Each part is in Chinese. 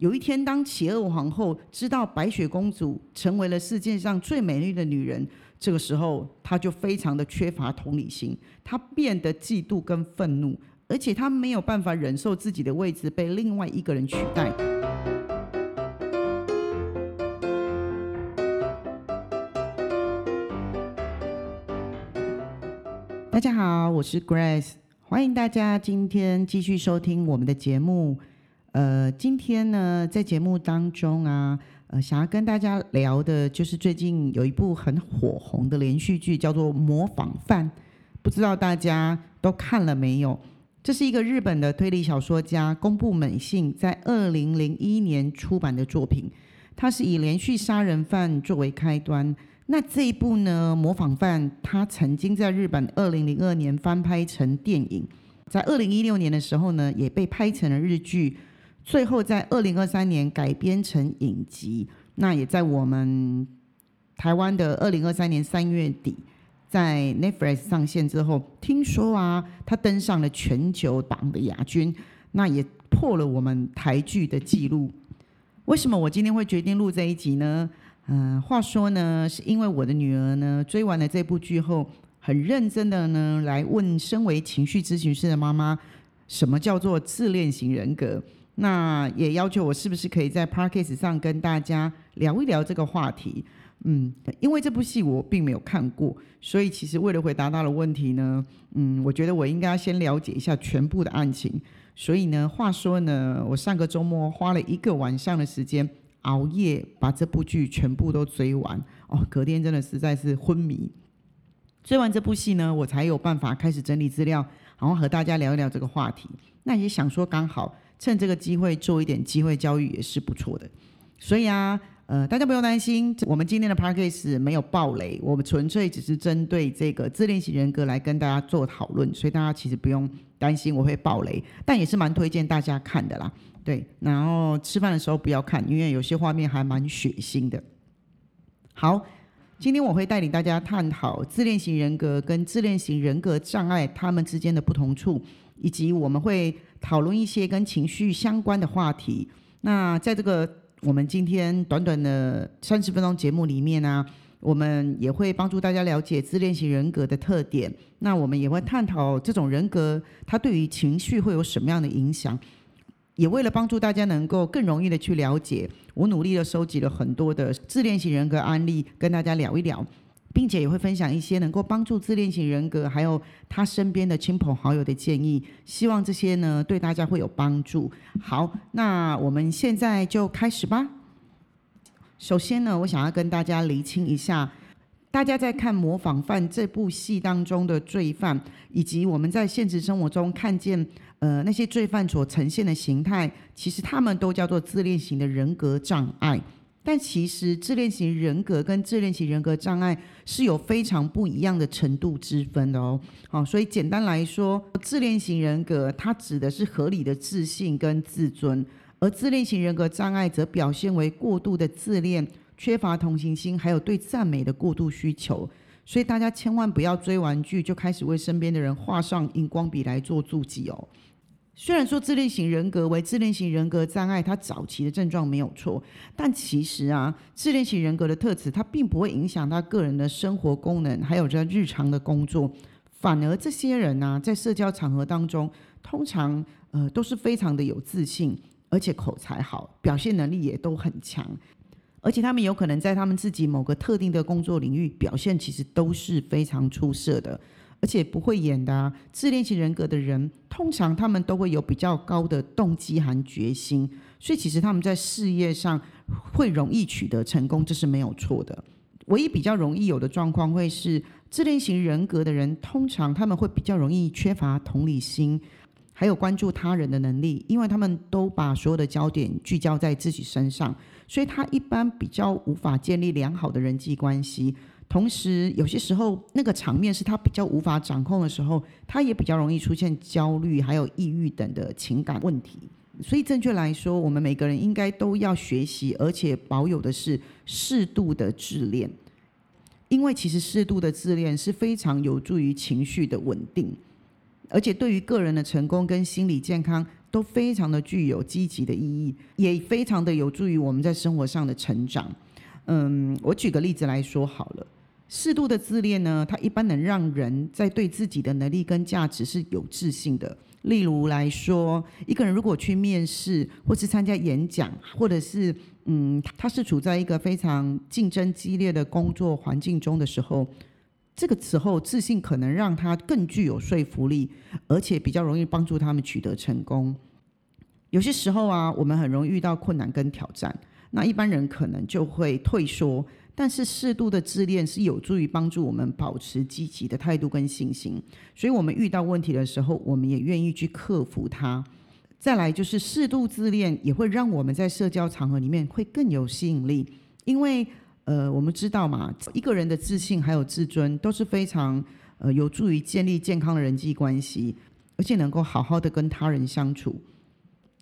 有一天，当企鹅皇后知道白雪公主成为了世界上最美丽的女人，这个时候她就非常的缺乏同理心，她变得嫉妒跟愤怒，而且她没有办法忍受自己的位置被另外一个人取代。大家好，我是 Grace，欢迎大家今天继续收听我们的节目。呃，今天呢，在节目当中啊，呃，想要跟大家聊的，就是最近有一部很火红的连续剧，叫做《模仿犯》，不知道大家都看了没有？这是一个日本的推理小说家宫部美幸在二零零一年出版的作品，它是以连续杀人犯作为开端。那这一部呢，《模仿犯》，它曾经在日本二零零二年翻拍成电影，在二零一六年的时候呢，也被拍成了日剧。最后在二零二三年改编成影集，那也在我们台湾的二零二三年三月底，在 Netflix 上线之后，听说啊，它登上了全球榜的亚军，那也破了我们台剧的记录。为什么我今天会决定录这一集呢？嗯，话说呢，是因为我的女儿呢追完了这部剧后，很认真的呢来问身为情绪咨询师的妈妈，什么叫做自恋型人格？那也要求我是不是可以在 p a r k a s 上跟大家聊一聊这个话题？嗯，因为这部戏我并没有看过，所以其实为了回答他的问题呢，嗯，我觉得我应该先了解一下全部的案情。所以呢，话说呢，我上个周末花了一个晚上的时间熬夜把这部剧全部都追完。哦，隔天真的实在是昏迷。追完这部戏呢，我才有办法开始整理资料，然后和大家聊一聊这个话题。那也想说刚好。趁这个机会做一点机会教育也是不错的，所以啊，呃，大家不用担心，我们今天的 p a c k a g e 没有暴雷，我们纯粹只是针对这个自恋型人格来跟大家做讨论，所以大家其实不用担心我会暴雷，但也是蛮推荐大家看的啦。对，然后吃饭的时候不要看，因为有些画面还蛮血腥的。好，今天我会带领大家探讨自恋型人格跟自恋型人格障碍他们之间的不同处，以及我们会。讨论一些跟情绪相关的话题。那在这个我们今天短短的三十分钟节目里面呢，我们也会帮助大家了解自恋型人格的特点。那我们也会探讨这种人格它对于情绪会有什么样的影响。也为了帮助大家能够更容易的去了解，我努力的收集了很多的自恋型人格案例，跟大家聊一聊。并且也会分享一些能够帮助自恋型人格，还有他身边的亲朋好友的建议，希望这些呢对大家会有帮助。好，那我们现在就开始吧。首先呢，我想要跟大家厘清一下，大家在看《模仿犯》这部戏当中的罪犯，以及我们在现实生活中看见呃那些罪犯所呈现的形态，其实他们都叫做自恋型的人格障碍。但其实自恋型人格跟自恋型人格障碍是有非常不一样的程度之分的哦。好，所以简单来说，自恋型人格它指的是合理的自信跟自尊，而自恋型人格障碍则表现为过度的自恋、缺乏同情心，还有对赞美的过度需求。所以大家千万不要追完剧就开始为身边的人画上荧光笔来做注记哦。虽然说自恋型人格为自恋型人格障碍，它早期的症状没有错，但其实啊，自恋型人格的特质它并不会影响他个人的生活功能，还有在日常的工作。反而这些人呢，在社交场合当中，通常呃都是非常的有自信，而且口才好，表现能力也都很强，而且他们有可能在他们自己某个特定的工作领域表现，其实都是非常出色的。而且不会演的自恋型人格的人，通常他们都会有比较高的动机和决心，所以其实他们在事业上会容易取得成功，这是没有错的。唯一比较容易有的状况会是自恋型人格的人，通常他们会比较容易缺乏同理心，还有关注他人的能力，因为他们都把所有的焦点聚焦在自己身上，所以他一般比较无法建立良好的人际关系。同时，有些时候那个场面是他比较无法掌控的时候，他也比较容易出现焦虑、还有抑郁等的情感问题。所以，正确来说，我们每个人应该都要学习，而且保有的是适度的自恋，因为其实适度的自恋是非常有助于情绪的稳定，而且对于个人的成功跟心理健康都非常的具有积极的意义，也非常的有助于我们在生活上的成长。嗯，我举个例子来说好了，适度的自恋呢，它一般能让人在对自己的能力跟价值是有自信的。例如来说，一个人如果去面试，或是参加演讲，或者是嗯，他是处在一个非常竞争激烈的工作环境中的时候，这个时候自信可能让他更具有说服力，而且比较容易帮助他们取得成功。有些时候啊，我们很容易遇到困难跟挑战，那一般人可能就会退缩。但是适度的自恋是有助于帮助我们保持积极的态度跟信心，所以我们遇到问题的时候，我们也愿意去克服它。再来就是适度自恋也会让我们在社交场合里面会更有吸引力，因为呃我们知道嘛，一个人的自信还有自尊都是非常呃有助于建立健康的人际关系，而且能够好好的跟他人相处。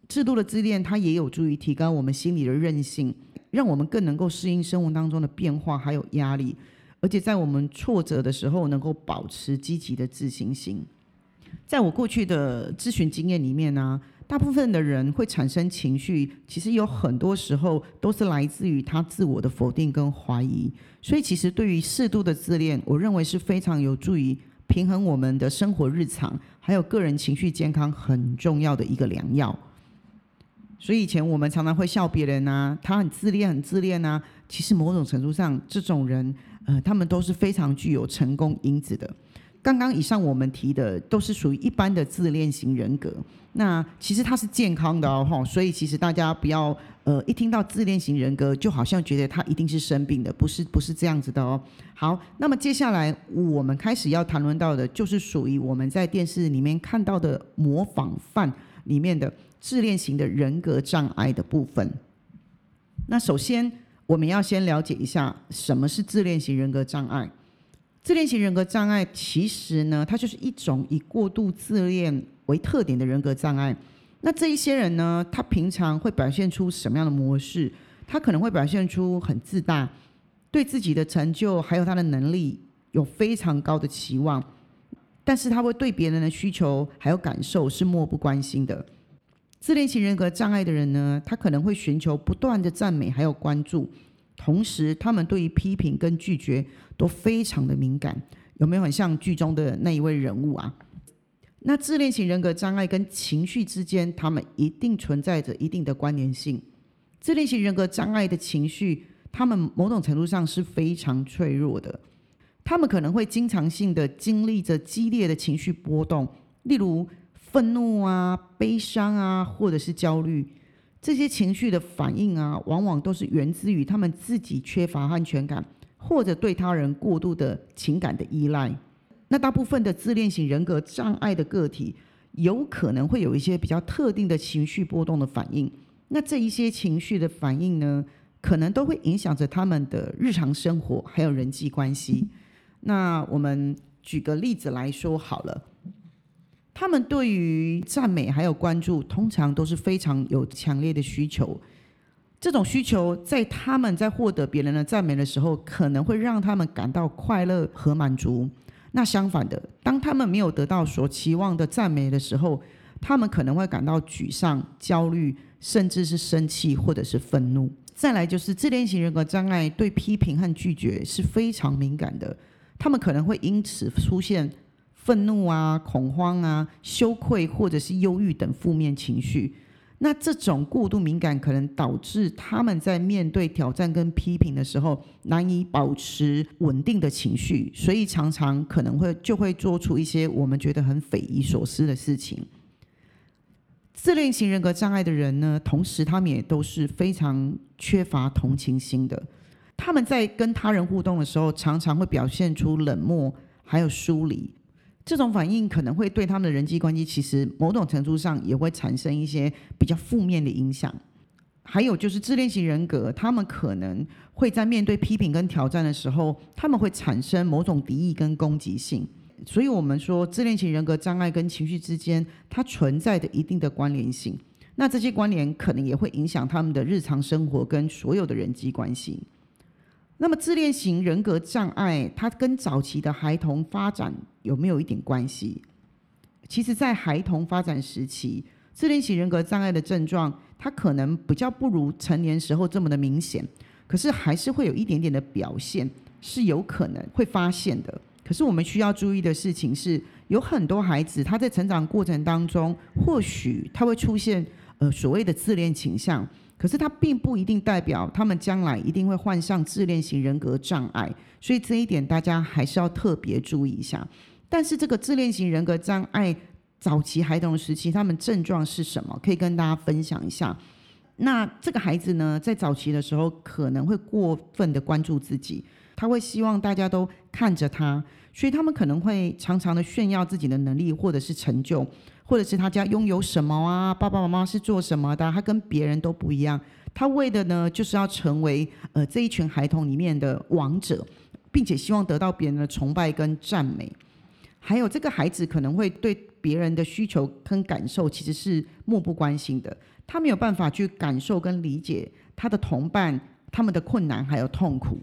适度的自恋它也有助于提高我们心理的韧性。让我们更能够适应生活当中的变化还有压力，而且在我们挫折的时候能够保持积极的自信心。在我过去的咨询经验里面呢，大部分的人会产生情绪，其实有很多时候都是来自于他自我的否定跟怀疑。所以，其实对于适度的自恋，我认为是非常有助于平衡我们的生活日常，还有个人情绪健康很重要的一个良药。所以以前我们常常会笑别人啊，他很自恋，很自恋啊。其实某种程度上，这种人，呃，他们都是非常具有成功因子的。刚刚以上我们提的都是属于一般的自恋型人格。那其实他是健康的哦，所以其实大家不要呃一听到自恋型人格，就好像觉得他一定是生病的，不是不是这样子的哦。好，那么接下来我们开始要谈论到的，就是属于我们在电视里面看到的模仿犯里面的。自恋型的人格障碍的部分。那首先，我们要先了解一下什么是自恋型人格障碍。自恋型人格障碍其实呢，它就是一种以过度自恋为特点的人格障碍。那这一些人呢，他平常会表现出什么样的模式？他可能会表现出很自大，对自己的成就还有他的能力有非常高的期望，但是他会对别人的需求还有感受是漠不关心的。自恋型人格障碍的人呢，他可能会寻求不断的赞美还有关注，同时他们对于批评跟拒绝都非常的敏感。有没有很像剧中的那一位人物啊？那自恋型人格障碍跟情绪之间，他们一定存在着一定的关联性。自恋型人格障碍的情绪，他们某种程度上是非常脆弱的，他们可能会经常性的经历着激烈的情绪波动，例如。愤怒啊，悲伤啊，或者是焦虑，这些情绪的反应啊，往往都是源自于他们自己缺乏安全感，或者对他人过度的情感的依赖。那大部分的自恋型人格障碍的个体，有可能会有一些比较特定的情绪波动的反应。那这一些情绪的反应呢，可能都会影响着他们的日常生活，还有人际关系。那我们举个例子来说好了。他们对于赞美还有关注，通常都是非常有强烈的需求。这种需求在他们在获得别人的赞美的时候，可能会让他们感到快乐和满足。那相反的，当他们没有得到所期望的赞美的时候，他们可能会感到沮丧、焦虑，甚至是生气或者是愤怒。再来就是自恋型人格障碍，对批评和拒绝是非常敏感的。他们可能会因此出现。愤怒啊、恐慌啊、羞愧或者是忧郁等负面情绪，那这种过度敏感可能导致他们在面对挑战跟批评的时候难以保持稳定的情绪，所以常常可能会就会做出一些我们觉得很匪夷所思的事情。自恋型人格障碍的人呢，同时他们也都是非常缺乏同情心的，他们在跟他人互动的时候，常常会表现出冷漠还有疏离。这种反应可能会对他们的人际关系，其实某种程度上也会产生一些比较负面的影响。还有就是自恋型人格，他们可能会在面对批评跟挑战的时候，他们会产生某种敌意跟攻击性。所以，我们说自恋型人格障碍跟情绪之间，它存在着一定的关联性。那这些关联可能也会影响他们的日常生活跟所有的人际关系。那么，自恋型人格障碍，它跟早期的孩童发展有没有一点关系？其实，在孩童发展时期，自恋型人格障碍的症状，它可能比较不如成年时候这么的明显，可是还是会有一点点的表现，是有可能会发现的。可是我们需要注意的事情是，有很多孩子他在成长过程当中，或许他会出现呃所谓的自恋倾向，可是他并不一定代表他们将来一定会患上自恋型人格障碍，所以这一点大家还是要特别注意一下。但是这个自恋型人格障碍早期孩童时期，他们症状是什么？可以跟大家分享一下。那这个孩子呢，在早期的时候可能会过分的关注自己，他会希望大家都看着他。所以他们可能会常常的炫耀自己的能力，或者是成就，或者是他家拥有什么啊，爸爸妈妈是做什么的，他跟别人都不一样。他为的呢，就是要成为呃这一群孩童里面的王者，并且希望得到别人的崇拜跟赞美。还有这个孩子可能会对别人的需求跟感受其实是漠不关心的，他没有办法去感受跟理解他的同伴他们的困难还有痛苦。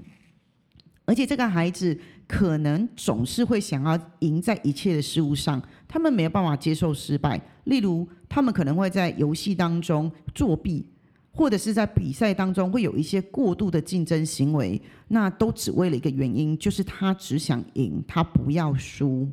而且这个孩子可能总是会想要赢在一切的事物上，他们没有办法接受失败。例如，他们可能会在游戏当中作弊，或者是在比赛当中会有一些过度的竞争行为，那都只为了一个原因，就是他只想赢，他不要输。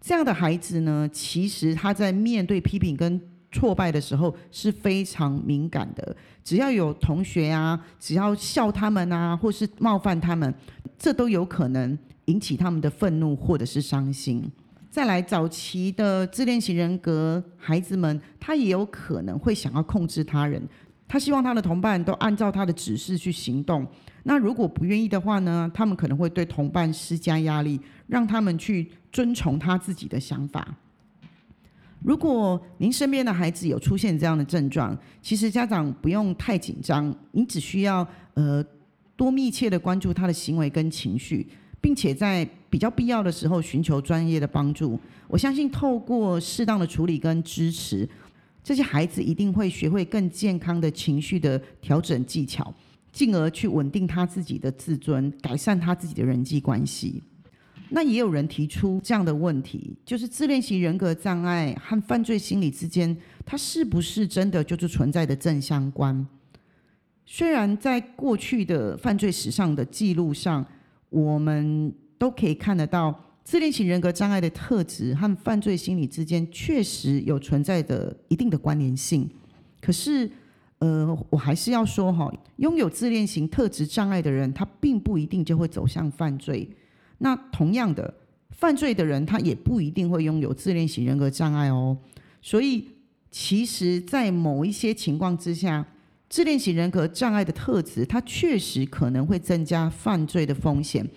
这样的孩子呢，其实他在面对批评跟挫败的时候是非常敏感的。只要有同学啊，只要笑他们啊，或是冒犯他们。这都有可能引起他们的愤怒或者是伤心。再来，早期的自恋型人格孩子们，他也有可能会想要控制他人，他希望他的同伴都按照他的指示去行动。那如果不愿意的话呢？他们可能会对同伴施加压力，让他们去遵从他自己的想法。如果您身边的孩子有出现这样的症状，其实家长不用太紧张，你只需要呃。多密切的关注他的行为跟情绪，并且在比较必要的时候寻求专业的帮助。我相信透过适当的处理跟支持，这些孩子一定会学会更健康的情绪的调整技巧，进而去稳定他自己的自尊，改善他自己的人际关系。那也有人提出这样的问题，就是自恋型人格障碍和犯罪心理之间，它是不是真的就是存在的正相关？虽然在过去的犯罪史上的记录上，我们都可以看得到自恋型人格障碍的特质和犯罪心理之间确实有存在的一定的关联性。可是，呃，我还是要说哈，拥有自恋型特质障碍的人，他并不一定就会走向犯罪。那同样的，犯罪的人他也不一定会拥有自恋型人格障碍哦。所以，其实，在某一些情况之下，自恋型人格障碍的特质，它确实可能会增加犯罪的风险，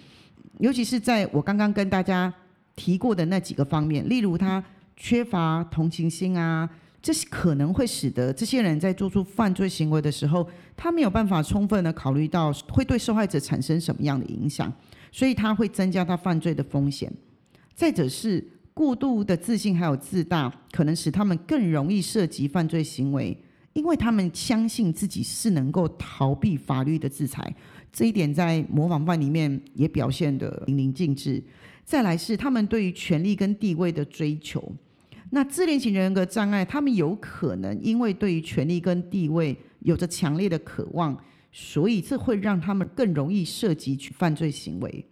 尤其是在我刚刚跟大家提过的那几个方面，例如他缺乏同情心啊，这是可能会使得这些人在做出犯罪行为的时候，他没有办法充分的考虑到会对受害者产生什么样的影响，所以他会增加他犯罪的风险。再者是过度的自信还有自大，可能使他们更容易涉及犯罪行为。因为他们相信自己是能够逃避法律的制裁，这一点在模仿犯里面也表现的淋漓尽致。再来是他们对于权力跟地位的追求。那自恋型人格障碍，他们有可能因为对于权力跟地位有着强烈的渴望，所以这会让他们更容易涉及犯罪行为。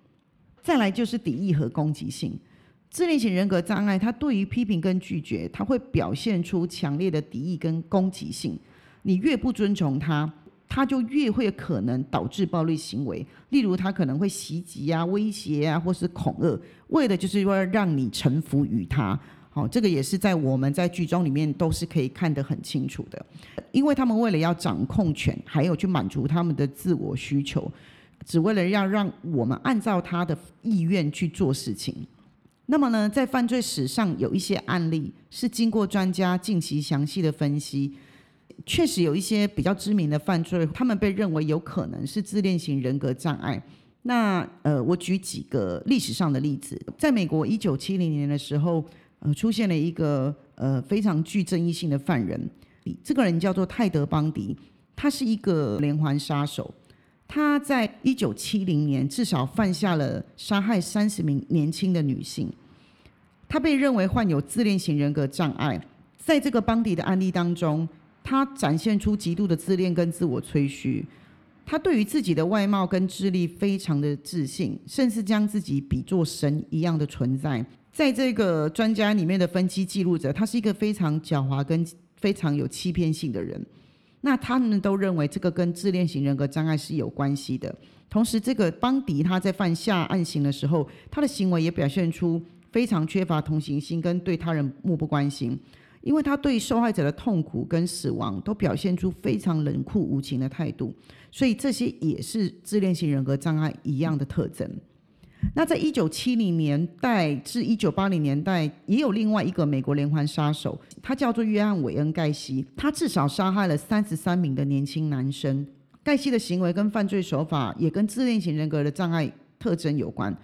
再来就是敌意和攻击性。自恋型人格障碍，他对于批评跟拒绝，他会表现出强烈的敌意跟攻击性。你越不尊重他，他就越会可能导致暴力行为。例如，他可能会袭击啊、威胁啊，或是恐吓，为的就是要让你臣服于他。好，这个也是在我们在剧中里面都是可以看得很清楚的。因为他们为了要掌控权，还有去满足他们的自我需求，只为了要让我们按照他的意愿去做事情。那么呢，在犯罪史上有一些案例是经过专家进行详细的分析，确实有一些比较知名的犯罪，他们被认为有可能是自恋型人格障碍。那呃，我举几个历史上的例子，在美国一九七零年的时候，呃，出现了一个呃非常具争议性的犯人，这个人叫做泰德·邦迪，他是一个连环杀手。他在一九七零年至少犯下了杀害三十名年轻的女性。他被认为患有自恋型人格障碍，在这个邦迪的案例当中，他展现出极度的自恋跟自我吹嘘。他对于自己的外貌跟智力非常的自信，甚至将自己比作神一样的存在。在这个专家里面的分析记录者，他是一个非常狡猾跟非常有欺骗性的人。那他们都认为这个跟自恋型人格障碍是有关系的。同时，这个邦迪他在犯下案行的时候，他的行为也表现出非常缺乏同情心跟对他人漠不关心。因为他对受害者的痛苦跟死亡都表现出非常冷酷无情的态度，所以这些也是自恋型人格障碍一样的特征。那在一九七零年代至一九八零年代，也有另外一个美国连环杀手，他叫做约翰韦恩盖西，他至少杀害了三十三名的年轻男生。盖西的行为跟犯罪手法也跟自恋型人格的障碍特征有关。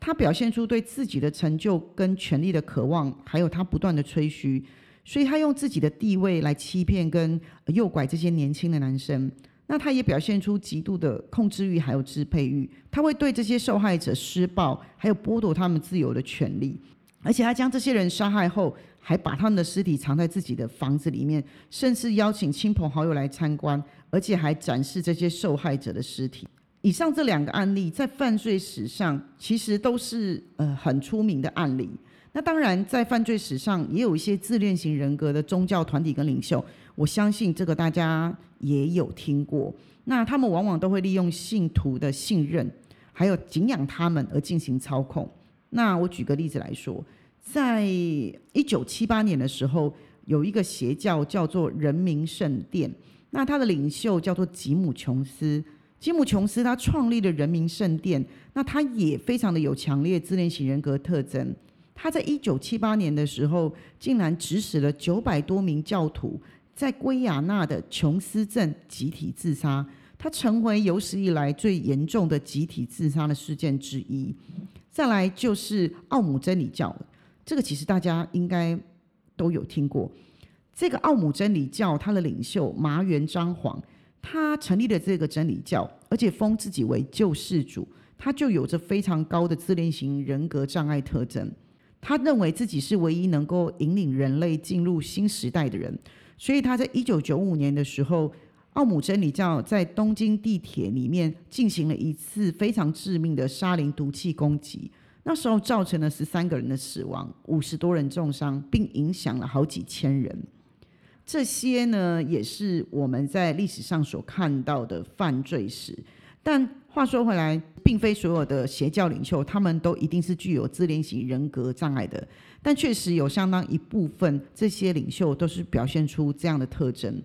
他表现出对自己的成就跟权力的渴望，还有他不断的吹嘘。所以他用自己的地位来欺骗跟诱拐这些年轻的男生，那他也表现出极度的控制欲还有支配欲，他会对这些受害者施暴，还有剥夺他们自由的权利，而且他将这些人杀害后，还把他们的尸体藏在自己的房子里面，甚至邀请亲朋好友来参观，而且还展示这些受害者的尸体。以上这两个案例在犯罪史上其实都是呃很出名的案例。那当然，在犯罪史上也有一些自恋型人格的宗教团体跟领袖，我相信这个大家也有听过。那他们往往都会利用信徒的信任，还有敬仰他们而进行操控。那我举个例子来说，在一九七八年的时候，有一个邪教叫做人民圣殿，那他的领袖叫做吉姆琼斯。吉姆琼斯他创立了人民圣殿，那他也非常的有强烈自恋型人格特征。他在一九七八年的时候，竟然指使了九百多名教徒在圭亚那的琼斯镇集体自杀，他成为有史以来最严重的集体自杀的事件之一。再来就是奥姆真理教，这个其实大家应该都有听过。这个奥姆真理教，他的领袖麻原彰晃，他成立了这个真理教，而且封自己为救世主，他就有着非常高的自恋型人格障碍特征。他认为自己是唯一能够引领人类进入新时代的人，所以他在一九九五年的时候，奥姆真理教在东京地铁里面进行了一次非常致命的沙林毒气攻击，那时候造成了十三个人的死亡，五十多人重伤，并影响了好几千人。这些呢，也是我们在历史上所看到的犯罪史，但。话说回来，并非所有的邪教领袖他们都一定是具有自恋型人格障碍的，但确实有相当一部分这些领袖都是表现出这样的特征。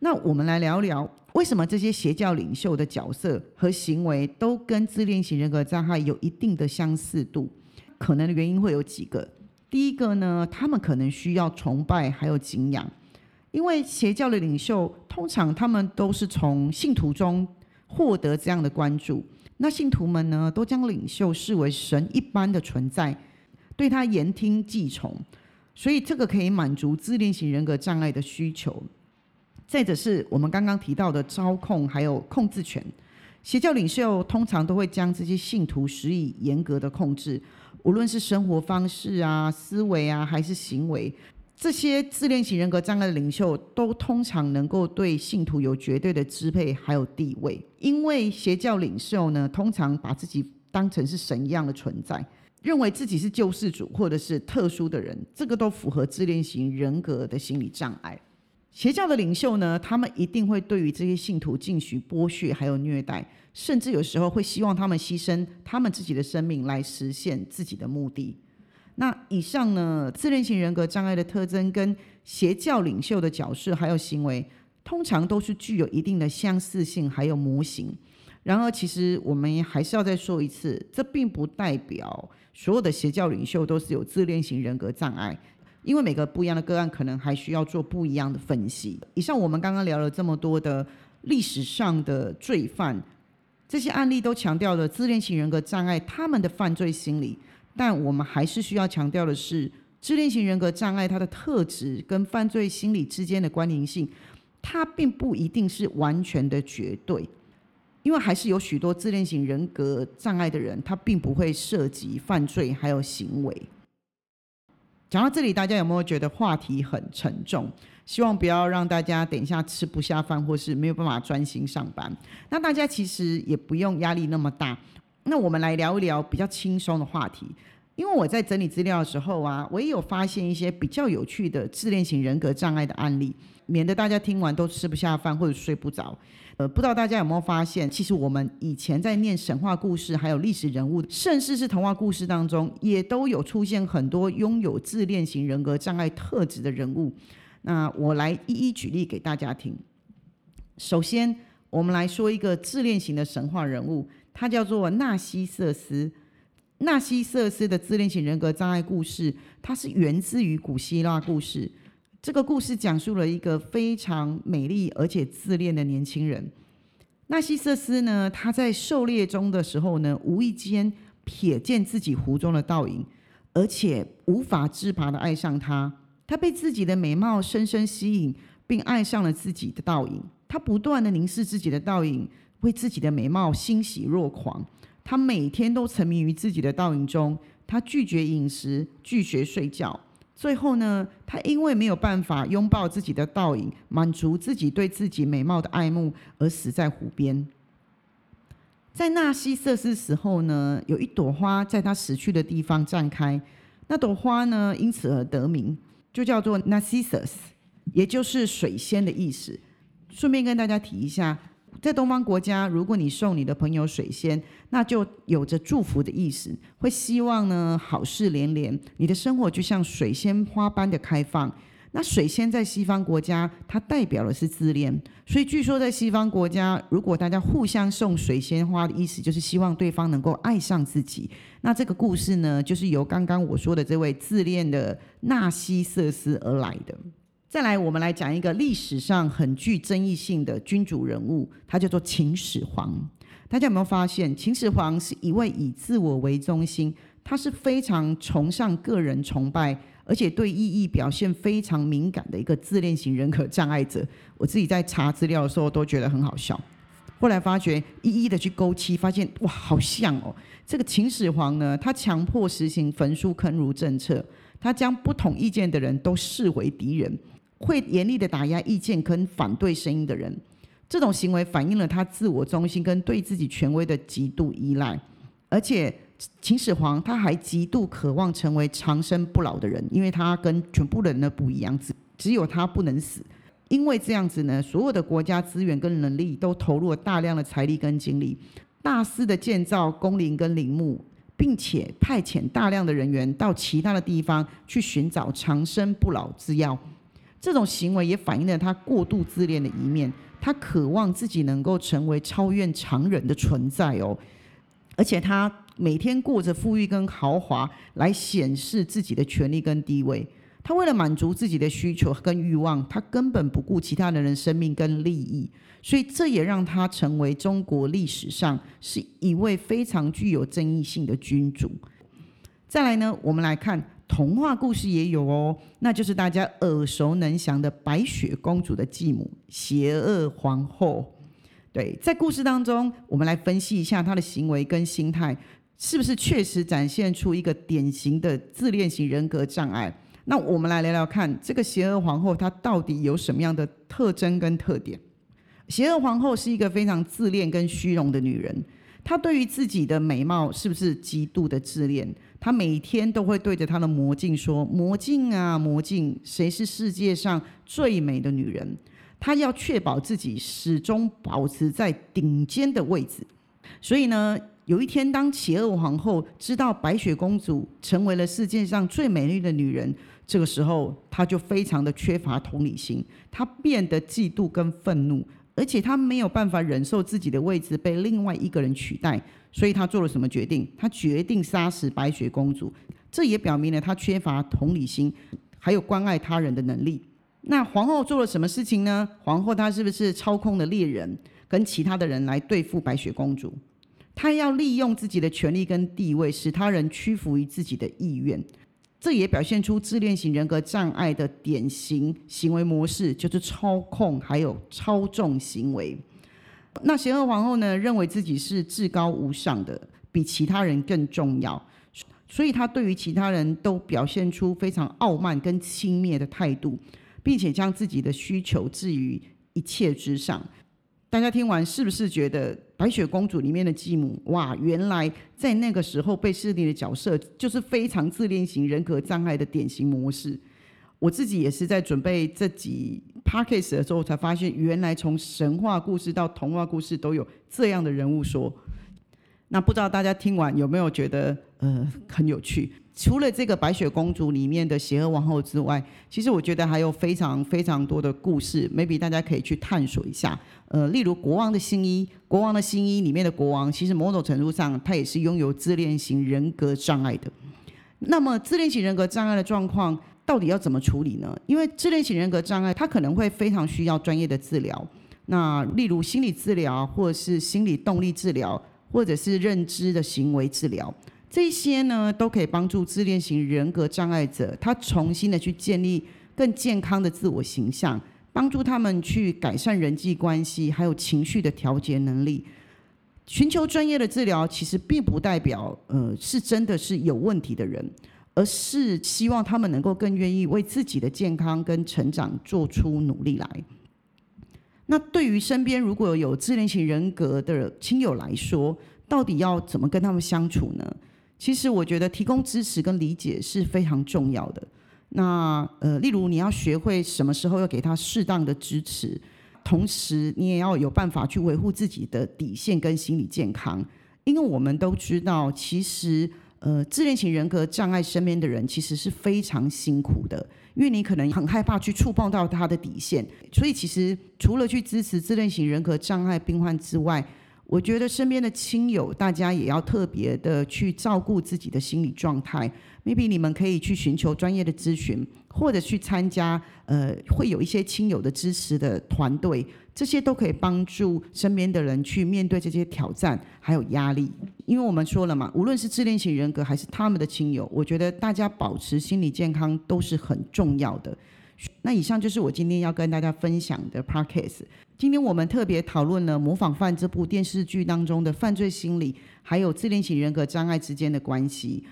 那我们来聊聊，为什么这些邪教领袖的角色和行为都跟自恋型人格障碍有一定的相似度？可能的原因会有几个。第一个呢，他们可能需要崇拜还有敬仰，因为邪教的领袖通常他们都是从信徒中。获得这样的关注，那信徒们呢，都将领袖视为神一般的存在，对他言听计从，所以这个可以满足自恋型人格障碍的需求。再者是我们刚刚提到的操控还有控制权，邪教领袖通常都会将这些信徒施以严格的控制，无论是生活方式啊、思维啊，还是行为。这些自恋型人格障碍的领袖都通常能够对信徒有绝对的支配还有地位，因为邪教领袖呢，通常把自己当成是神一样的存在，认为自己是救世主或者是特殊的人，这个都符合自恋型人格的心理障碍。邪教的领袖呢，他们一定会对于这些信徒进行剥削还有虐待，甚至有时候会希望他们牺牲他们自己的生命来实现自己的目的。那以上呢，自恋型人格障碍的特征跟邪教领袖的角色还有行为，通常都是具有一定的相似性，还有模型。然而，其实我们还是要再说一次，这并不代表所有的邪教领袖都是有自恋型人格障碍，因为每个不一样的个案，可能还需要做不一样的分析。以上我们刚刚聊了这么多的历史上的罪犯，这些案例都强调了自恋型人格障碍他们的犯罪心理。但我们还是需要强调的是，自恋型人格障碍它的特质跟犯罪心理之间的关联性，它并不一定是完全的绝对，因为还是有许多自恋型人格障碍的人，他并不会涉及犯罪还有行为。讲到这里，大家有没有觉得话题很沉重？希望不要让大家等一下吃不下饭，或是没有办法专心上班。那大家其实也不用压力那么大。那我们来聊一聊比较轻松的话题。因为我在整理资料的时候啊，我也有发现一些比较有趣的自恋型人格障碍的案例，免得大家听完都吃不下饭或者睡不着。呃，不知道大家有没有发现，其实我们以前在念神话故事，还有历史人物，甚至是童话故事当中，也都有出现很多拥有自恋型人格障碍特质的人物。那我来一一举例给大家听。首先，我们来说一个自恋型的神话人物，他叫做纳西瑟斯。纳西瑟斯的自恋型人格障碍故事，它是源自于古希腊故事。这个故事讲述了一个非常美丽而且自恋的年轻人。纳西瑟斯呢，他在狩猎中的时候呢，无意间瞥见自己湖中的倒影，而且无法自拔的爱上他。他被自己的美貌深深吸引，并爱上了自己的倒影。他不断的凝视自己的倒影，为自己的美貌欣喜若狂。他每天都沉迷于自己的倒影中，他拒绝饮食，拒绝睡觉。最后呢，他因为没有办法拥抱自己的倒影，满足自己对自己美貌的爱慕，而死在湖边。在纳西瑟斯死后呢，有一朵花在他死去的地方绽开，那朵花呢，因此而得名，就叫做 Narcissus，也就是水仙的意思。顺便跟大家提一下。在东方国家，如果你送你的朋友水仙，那就有着祝福的意思，会希望呢好事连连，你的生活就像水仙花般的开放。那水仙在西方国家，它代表的是自恋，所以据说在西方国家，如果大家互相送水仙花的意思，就是希望对方能够爱上自己。那这个故事呢，就是由刚刚我说的这位自恋的纳西瑟斯而来的。再来，我们来讲一个历史上很具争议性的君主人物，他叫做秦始皇。大家有没有发现，秦始皇是一位以自我为中心，他是非常崇尚个人崇拜，而且对意义表现非常敏感的一个自恋型人格障碍者。我自己在查资料的时候都觉得很好笑，后来发觉一一的去勾漆，发现哇，好像哦，这个秦始皇呢，他强迫实行焚书坑儒政策，他将不同意见的人都视为敌人。会严厉的打压意见跟反对声音的人，这种行为反映了他自我中心跟对自己权威的极度依赖。而且秦始皇他还极度渴望成为长生不老的人，因为他跟全部人呢不一样，只只有他不能死。因为这样子呢，所有的国家资源跟能力都投入了大量的财力跟精力，大肆的建造宫陵跟陵墓，并且派遣大量的人员到其他的地方去寻找长生不老之药。这种行为也反映了他过度自恋的一面，他渴望自己能够成为超越常人的存在哦，而且他每天过着富裕跟豪华来显示自己的权利跟地位。他为了满足自己的需求跟欲望，他根本不顾其他的人生命跟利益，所以这也让他成为中国历史上是一位非常具有争议性的君主。再来呢，我们来看。童话故事也有哦，那就是大家耳熟能详的白雪公主的继母邪恶皇后。对，在故事当中，我们来分析一下她的行为跟心态，是不是确实展现出一个典型的自恋型人格障碍？那我们来聊聊看，这个邪恶皇后她到底有什么样的特征跟特点？邪恶皇后是一个非常自恋跟虚荣的女人。她对于自己的美貌是不是极度的自恋？她每天都会对着她的魔镜说：“魔镜啊，魔镜，谁是世界上最美的女人？”她要确保自己始终保持在顶尖的位置。所以呢，有一天，当邪恶皇后知道白雪公主成为了世界上最美丽的女人，这个时候，她就非常的缺乏同理心，她变得嫉妒跟愤怒。而且她没有办法忍受自己的位置被另外一个人取代，所以他做了什么决定？他决定杀死白雪公主。这也表明了他缺乏同理心，还有关爱他人的能力。那皇后做了什么事情呢？皇后她是不是操控了猎人跟其他的人来对付白雪公主？她要利用自己的权力跟地位，使他人屈服于自己的意愿。这也表现出自恋型人格障碍的典型行为模式，就是操控还有操纵行为。那邪恶皇后呢，认为自己是至高无上的，比其他人更重要，所以她对于其他人都表现出非常傲慢跟轻蔑的态度，并且将自己的需求置于一切之上。大家听完是不是觉得白雪公主里面的继母哇，原来在那个时候被设定的角色就是非常自恋型人格障碍的典型模式？我自己也是在准备这几 p a c k a g e 的时候，才发现原来从神话故事到童话故事都有这样的人物说。那不知道大家听完有没有觉得呃很有趣？除了这个白雪公主里面的邪恶王后之外，其实我觉得还有非常非常多的故事，maybe 大家可以去探索一下。呃，例如国王的新衣，国王的新衣里面的国王，其实某种程度上他也是拥有自恋型人格障碍的。那么自恋型人格障碍的状况到底要怎么处理呢？因为自恋型人格障碍，他可能会非常需要专业的治疗。那例如心理治疗，或者是心理动力治疗。或者是认知的行为治疗，这些呢都可以帮助自恋型人格障碍者，他重新的去建立更健康的自我形象，帮助他们去改善人际关系，还有情绪的调节能力。寻求专业的治疗，其实并不代表呃是真的是有问题的人，而是希望他们能够更愿意为自己的健康跟成长做出努力来。那对于身边如果有自恋型人格的亲友来说，到底要怎么跟他们相处呢？其实我觉得提供支持跟理解是非常重要的。那呃，例如你要学会什么时候要给他适当的支持，同时你也要有办法去维护自己的底线跟心理健康。因为我们都知道，其实呃，自恋型人格障碍身边的人其实是非常辛苦的。因为你可能很害怕去触碰到他的底线，所以其实除了去支持自恋型人格障碍病患之外，我觉得身边的亲友大家也要特别的去照顾自己的心理状态。Maybe 你们可以去寻求专业的咨询，或者去参加呃会有一些亲友的支持的团队。这些都可以帮助身边的人去面对这些挑战，还有压力。因为我们说了嘛，无论是自恋型人格还是他们的亲友，我觉得大家保持心理健康都是很重要的。那以上就是我今天要跟大家分享的 p a r k c a s 今天我们特别讨论了《模仿犯》这部电视剧当中的犯罪心理，还有自恋型人格障碍之间的关系。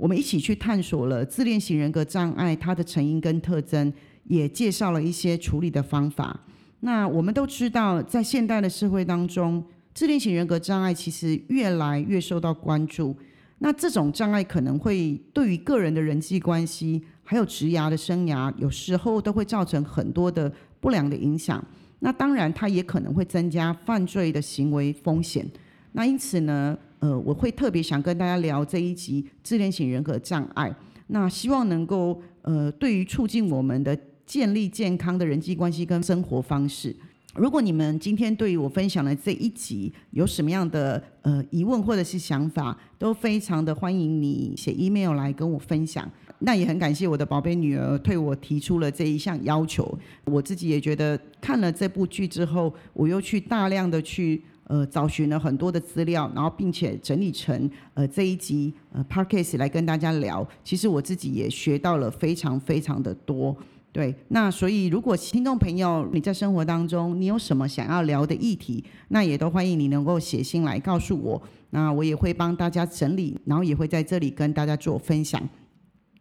我们一起去探索了自恋型人格障碍它的成因跟特征，也介绍了一些处理的方法。那我们都知道，在现代的社会当中，自恋型人格障碍其实越来越受到关注。那这种障碍可能会对于个人的人际关系，还有职涯的生涯，有时候都会造成很多的不良的影响。那当然，它也可能会增加犯罪的行为风险。那因此呢，呃，我会特别想跟大家聊这一集自恋型人格障碍。那希望能够呃，对于促进我们的。建立健康的人际关系跟生活方式。如果你们今天对于我分享的这一集有什么样的呃疑问或者是想法，都非常的欢迎你写 email 来跟我分享。那也很感谢我的宝贝女儿对我提出了这一项要求。我自己也觉得看了这部剧之后，我又去大量的去呃找寻了很多的资料，然后并且整理成呃这一集呃 p a r k c a s 来跟大家聊。其实我自己也学到了非常非常的多。对，那所以如果听众朋友你在生活当中你有什么想要聊的议题，那也都欢迎你能够写信来告诉我，那我也会帮大家整理，然后也会在这里跟大家做分享。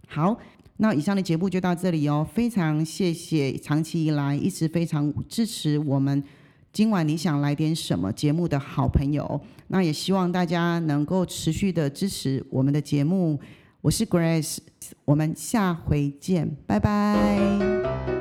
好，那以上的节目就到这里哦，非常谢谢长期以来一直非常支持我们今晚你想来点什么节目的好朋友，那也希望大家能够持续的支持我们的节目。我是 Grace，我们下回见，拜拜。